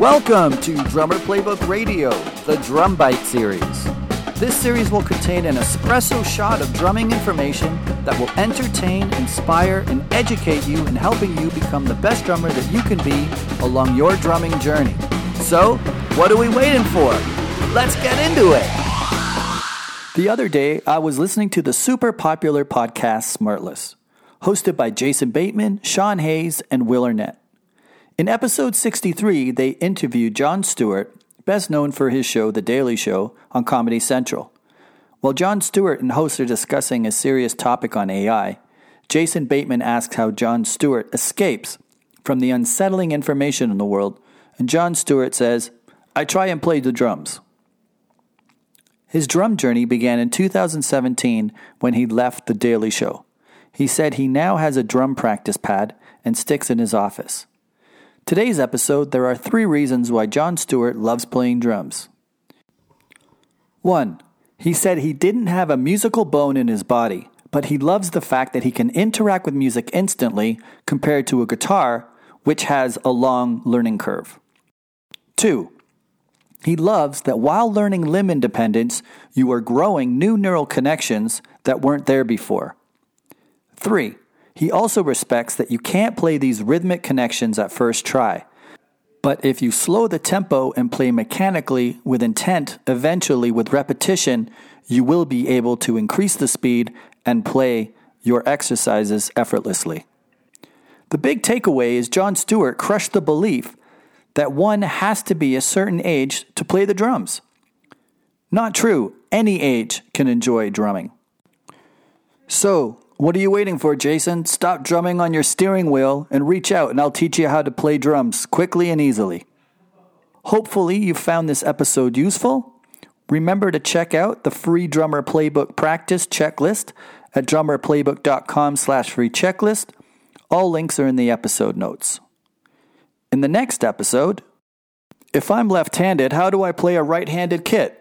Welcome to Drummer Playbook Radio, the Drum Bite series. This series will contain an espresso shot of drumming information that will entertain, inspire, and educate you in helping you become the best drummer that you can be along your drumming journey. So, what are we waiting for? Let's get into it! The other day, I was listening to the super popular podcast Smartless, hosted by Jason Bateman, Sean Hayes, and Will Arnett. In episode 63, they interviewed Jon Stewart, best known for his show, The Daily Show, on Comedy Central. While Jon Stewart and hosts are discussing a serious topic on AI, Jason Bateman asks how Jon Stewart escapes from the unsettling information in the world, and Jon Stewart says, I try and play the drums. His drum journey began in 2017 when he left The Daily Show. He said he now has a drum practice pad and sticks in his office. Today's episode, there are three reasons why Jon Stewart loves playing drums. 1. He said he didn't have a musical bone in his body, but he loves the fact that he can interact with music instantly compared to a guitar, which has a long learning curve. 2. He loves that while learning limb independence, you are growing new neural connections that weren't there before. 3. He also respects that you can't play these rhythmic connections at first try. But if you slow the tempo and play mechanically with intent, eventually with repetition, you will be able to increase the speed and play your exercises effortlessly. The big takeaway is Jon Stewart crushed the belief that one has to be a certain age to play the drums. Not true. Any age can enjoy drumming. So, what are you waiting for, Jason? Stop drumming on your steering wheel and reach out, and I'll teach you how to play drums quickly and easily. Hopefully, you found this episode useful. Remember to check out the free drummer playbook practice checklist at drummerplaybook.com slash free checklist. All links are in the episode notes. In the next episode, if I'm left handed, how do I play a right handed kit?